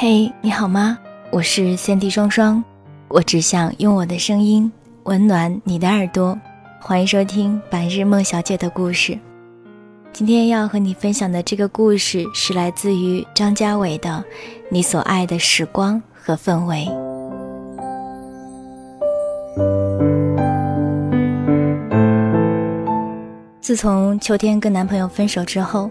嘿，你好吗？我是三 D 双双，我只想用我的声音温暖你的耳朵。欢迎收听白日梦小姐的故事。今天要和你分享的这个故事是来自于张家伟的《你所爱的时光和氛围》。自从秋天跟男朋友分手之后，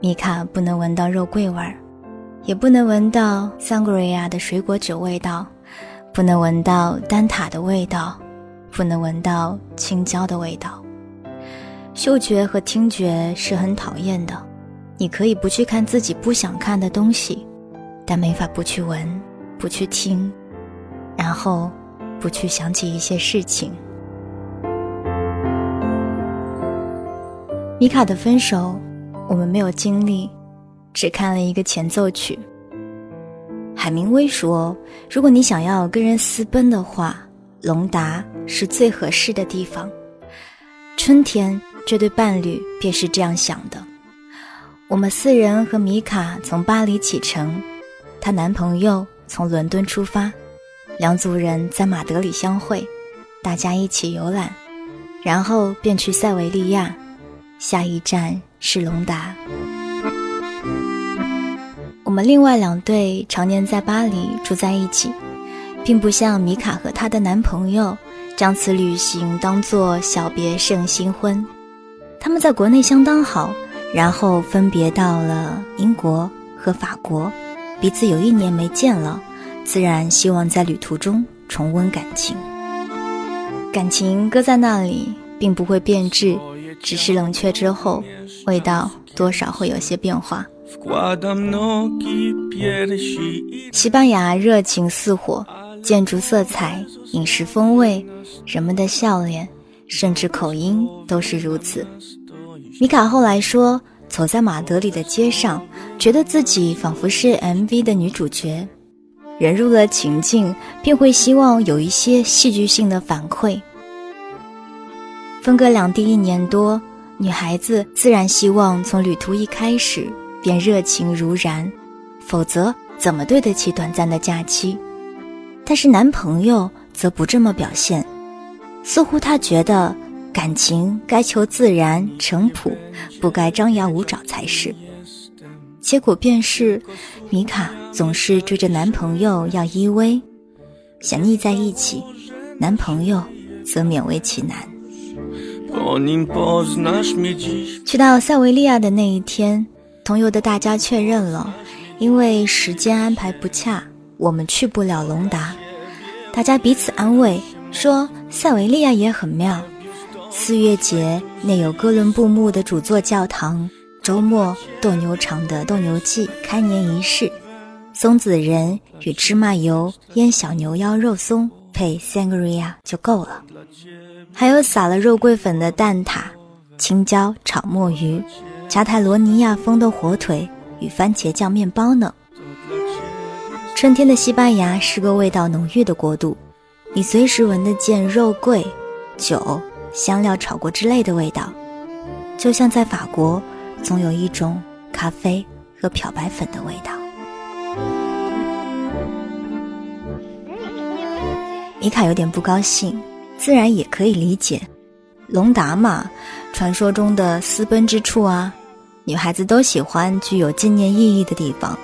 米卡不能闻到肉桂味儿，也不能闻到桑格瑞亚的水果酒味道，不能闻到丹塔的味道，不能闻到青椒的味道。嗅觉和听觉是很讨厌的，你可以不去看自己不想看的东西，但没法不去闻，不去听，然后不去想起一些事情。米卡的分手，我们没有经历，只看了一个前奏曲。海明威说：“如果你想要跟人私奔的话，隆达是最合适的地方。”春天，这对伴侣便是这样想的。我们四人和米卡从巴黎启程，她男朋友从伦敦出发，两组人在马德里相会，大家一起游览，然后便去塞维利亚。下一站是隆达。我们另外两对常年在巴黎住在一起，并不像米卡和她的男朋友将此旅行当作小别胜新婚。他们在国内相当好，然后分别到了英国和法国，彼此有一年没见了，自然希望在旅途中重温感情。感情搁在那里，并不会变质。只是冷却之后，味道多少会有些变化。西班牙热情似火，建筑色彩、饮食风味、人们的笑脸，甚至口音都是如此。米卡后来说，走在马德里的街上，觉得自己仿佛是 MV 的女主角，人入了情境，便会希望有一些戏剧性的反馈。分隔两地一年多，女孩子自然希望从旅途一开始便热情如燃，否则怎么对得起短暂的假期？但是男朋友则不这么表现，似乎他觉得感情该求自然淳朴，不该张牙舞爪才是。结果便是，米卡总是追着男朋友要依偎，想腻在一起，男朋友则勉为其难。去到塞维利亚的那一天，同游的大家确认了，因为时间安排不恰，我们去不了隆达。大家彼此安慰说，塞维利亚也很妙。四月节内有哥伦布墓的主座教堂，周末斗牛场的斗牛季开年仪式，松子仁与芝麻油腌小牛腰肉松配 sangria 就够了。还有撒了肉桂粉的蛋挞，青椒炒墨鱼，加泰罗尼亚风的火腿与番茄酱面包呢。春天的西班牙是个味道浓郁的国度，你随时闻得见肉桂、酒、香料炒过之类的味道，就像在法国，总有一种咖啡和漂白粉的味道。米卡有点不高兴。自然也可以理解，隆达嘛，传说中的私奔之处啊，女孩子都喜欢具有纪念意义的地方，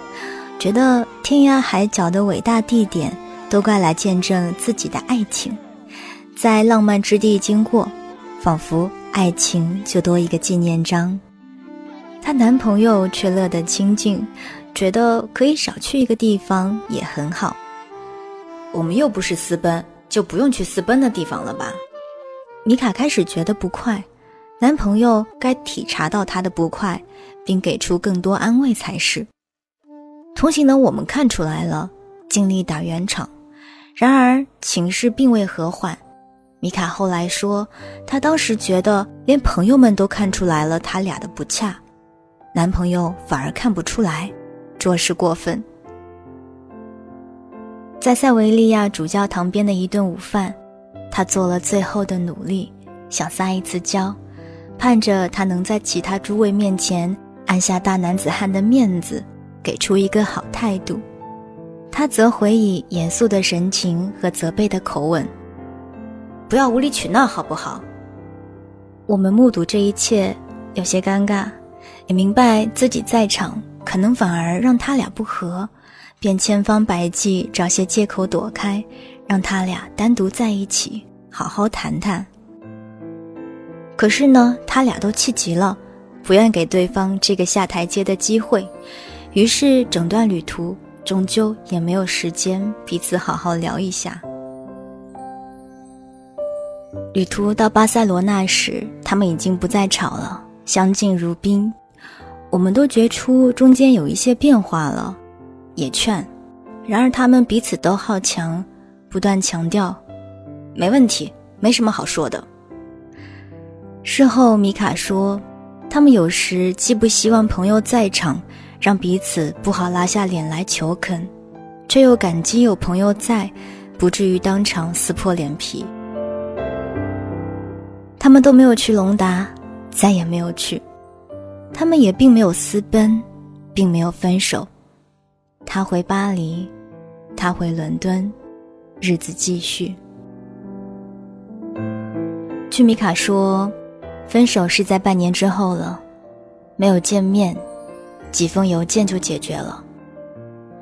觉得天涯海角的伟大地点都该来见证自己的爱情，在浪漫之地经过，仿佛爱情就多一个纪念章。她男朋友却乐得清静，觉得可以少去一个地方也很好。我们又不是私奔。就不用去私奔的地方了吧？米卡开始觉得不快，男朋友该体察到她的不快，并给出更多安慰才是。同行的我们看出来了，尽力打圆场，然而情势并未和缓。米卡后来说，她当时觉得连朋友们都看出来了他俩的不恰，男朋友反而看不出来，着实过分。在塞维利亚主教堂边的一顿午饭，他做了最后的努力，想撒一次娇，盼着他能在其他诸位面前按下大男子汉的面子，给出一个好态度。他则回以严肃的神情和责备的口吻：“不要无理取闹，好不好？”我们目睹这一切，有些尴尬，也明白自己在场可能反而让他俩不和，便千方百计找些借口躲开，让他俩单独在一起好好谈谈。可是呢，他俩都气急了，不愿给对方这个下台阶的机会，于是整段旅途。终究也没有时间彼此好好聊一下。旅途到巴塞罗那时，他们已经不再吵了，相敬如宾。我们都觉出中间有一些变化了，也劝。然而他们彼此都好强，不断强调：“没问题，没什么好说的。”事后米卡说，他们有时既不希望朋友在场。让彼此不好拉下脸来求肯，却又感激有朋友在，不至于当场撕破脸皮。他们都没有去隆达，再也没有去。他们也并没有私奔，并没有分手。他回巴黎，他回伦敦，日子继续。据米卡说，分手是在半年之后了，没有见面。几封邮件就解决了。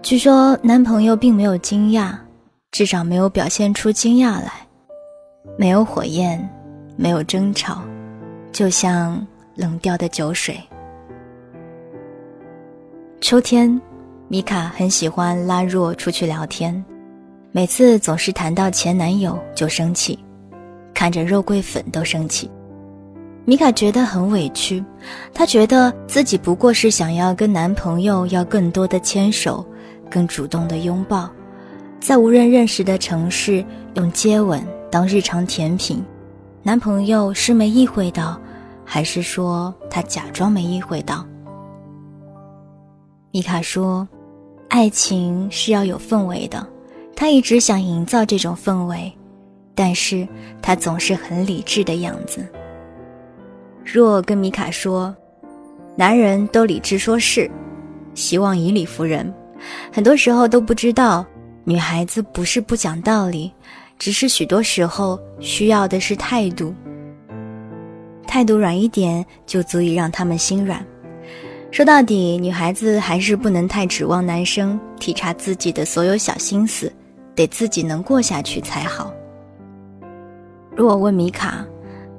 据说男朋友并没有惊讶，至少没有表现出惊讶来，没有火焰，没有争吵，就像冷掉的酒水。秋天，米卡很喜欢拉若出去聊天，每次总是谈到前男友就生气，看着肉桂粉都生气。米卡觉得很委屈，她觉得自己不过是想要跟男朋友要更多的牵手，更主动的拥抱，在无人认识的城市用接吻当日常甜品。男朋友是没意会到，还是说他假装没意会到？米卡说：“爱情是要有氛围的，他一直想营造这种氛围，但是他总是很理智的样子。”若跟米卡说：“男人都理智说是，希望以理服人，很多时候都不知道，女孩子不是不讲道理，只是许多时候需要的是态度。态度软一点，就足以让他们心软。说到底，女孩子还是不能太指望男生体察自己的所有小心思，得自己能过下去才好。”若问米卡。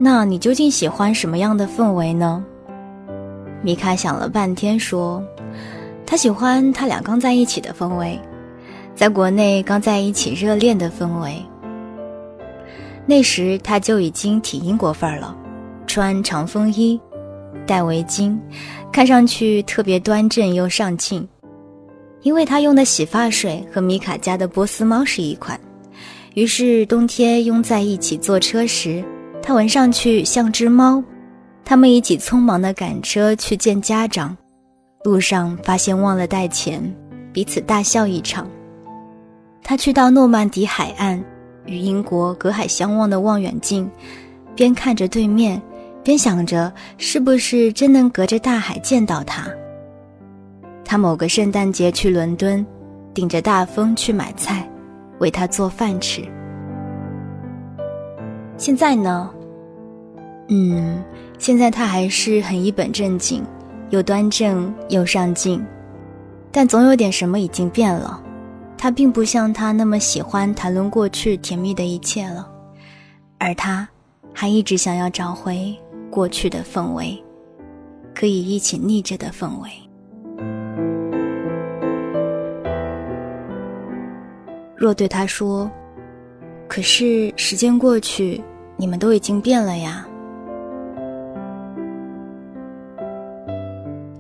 那你究竟喜欢什么样的氛围呢？米卡想了半天，说：“他喜欢他俩刚在一起的氛围，在国内刚在一起热恋的氛围。那时他就已经挺英国范儿了，穿长风衣，戴围巾，看上去特别端正又上镜。因为他用的洗发水和米卡家的波斯猫是一款，于是冬天拥在一起坐车时。”他闻上去像只猫，他们一起匆忙地赶车去见家长，路上发现忘了带钱，彼此大笑一场。他去到诺曼底海岸，与英国隔海相望的望远镜，边看着对面，边想着是不是真能隔着大海见到他。他某个圣诞节去伦敦，顶着大风去买菜，为他做饭吃。现在呢？嗯，现在他还是很一本正经，又端正又上进，但总有点什么已经变了。他并不像他那么喜欢谈论过去甜蜜的一切了，而他还一直想要找回过去的氛围，可以一起腻着的氛围。若对他说：“可是时间过去，你们都已经变了呀。”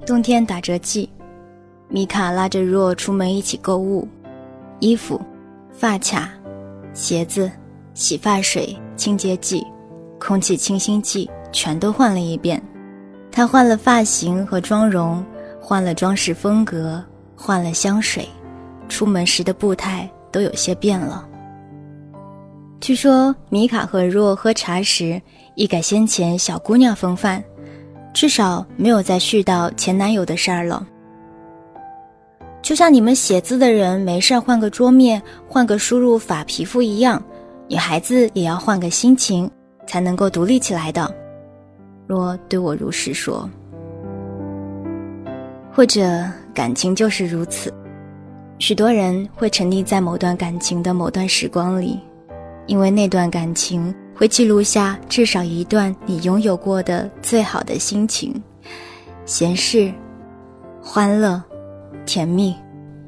冬天打折季，米卡拉着若出门一起购物，衣服、发卡、鞋子、洗发水、清洁剂、空气清新剂全都换了一遍。他换了发型和妆容，换了装饰风格，换了香水，出门时的步态都有些变了。据说米卡和若喝茶时，一改先前小姑娘风范。至少没有再絮叨前男友的事儿了。就像你们写字的人没事换个桌面、换个输入法皮肤一样，女孩子也要换个心情，才能够独立起来的。若对我如是说，或者感情就是如此，许多人会沉溺在某段感情的某段时光里，因为那段感情会记录下至少一段你拥有过的最好的心情，闲适、欢乐。甜蜜，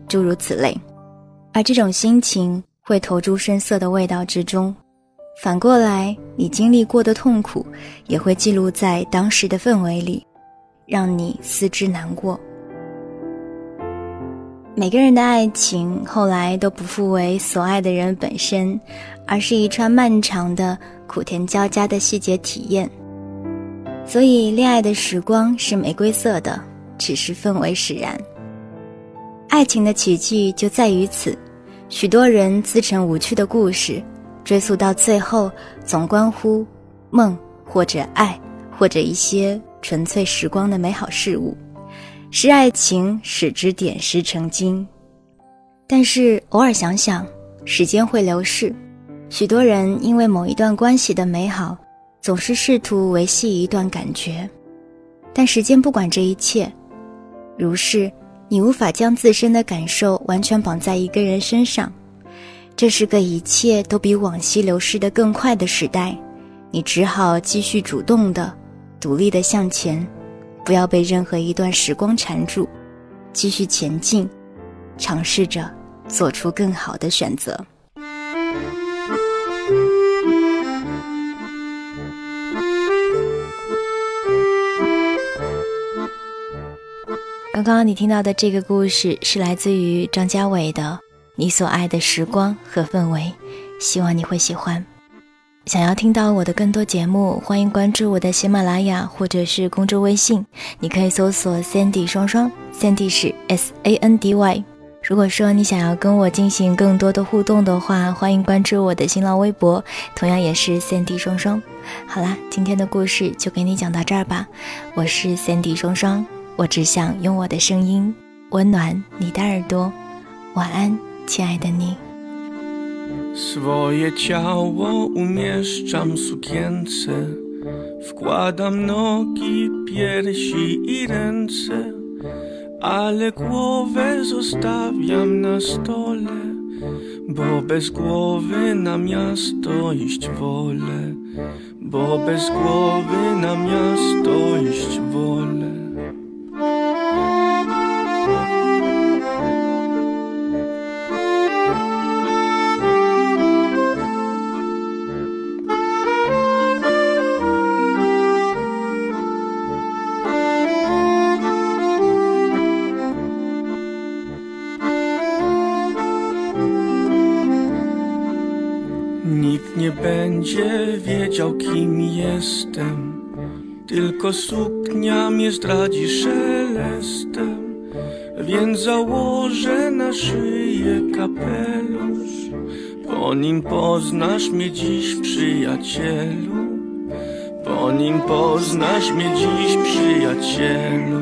诸如此类，而这种心情会投诸深色的味道之中。反过来，你经历过的痛苦也会记录在当时的氛围里，让你思之难过。每个人的爱情后来都不复为所爱的人本身，而是一串漫长的苦甜交加的细节体验。所以，恋爱的时光是玫瑰色的，只是氛围使然。爱情的奇迹就在于此，许多人自成无趣的故事，追溯到最后，总关乎梦或者爱，或者一些纯粹时光的美好事物，是爱情使之点石成金。但是偶尔想想，时间会流逝，许多人因为某一段关系的美好，总是试图维系一段感觉，但时间不管这一切，如是。你无法将自身的感受完全绑在一个人身上，这是个一切都比往昔流逝的更快的时代，你只好继续主动的、独立的向前，不要被任何一段时光缠住，继续前进，尝试着做出更好的选择。刚刚你听到的这个故事是来自于张家伟的《你所爱的时光和氛围》，希望你会喜欢。想要听到我的更多节目，欢迎关注我的喜马拉雅或者是公众微信，你可以搜索 Sandy 双双，Sandy 是 S A N D Y。如果说你想要跟我进行更多的互动的话，欢迎关注我的新浪微博，同样也是 Sandy 双双。好啦，今天的故事就给你讲到这儿吧，我是 Sandy 双双。我只想用我的声音温暖你的耳朵，晚安，亲爱的你。Swoje ciało umieszczam sukience, wkładam nogi, piersi i ręce, ale głowę zostawiam na stole, bo bez głowy na miasto iść wolę, bo bez głowy na miasto jestem. Tylko suknia mnie zdradzi szelestem. Więc założę na szyję kapelusz. Po nim poznasz mnie dziś, przyjacielu. Po nim poznasz mnie dziś, przyjacielu.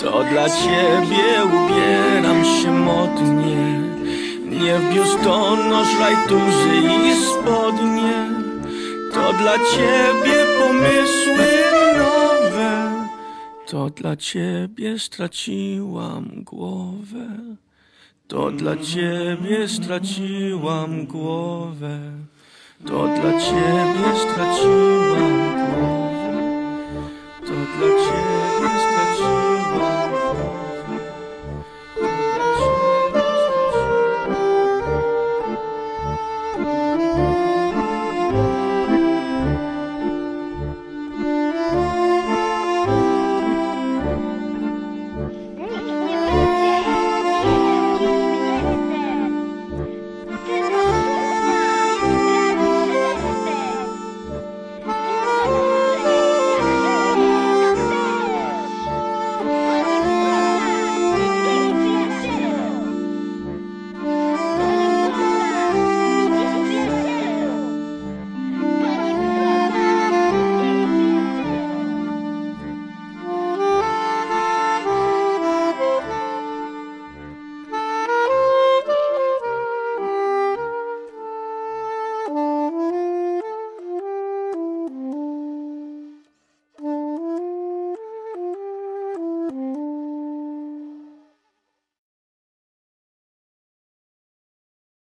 To dla ciebie ubieram się modnie. Nie w biustonosz, rajtuzy i spodnie dla ciebie pomysły nowe. To dla ciebie straciłam głowę. To dla ciebie straciłam głowę. To dla ciebie straciłam głowę. To dla ciebie.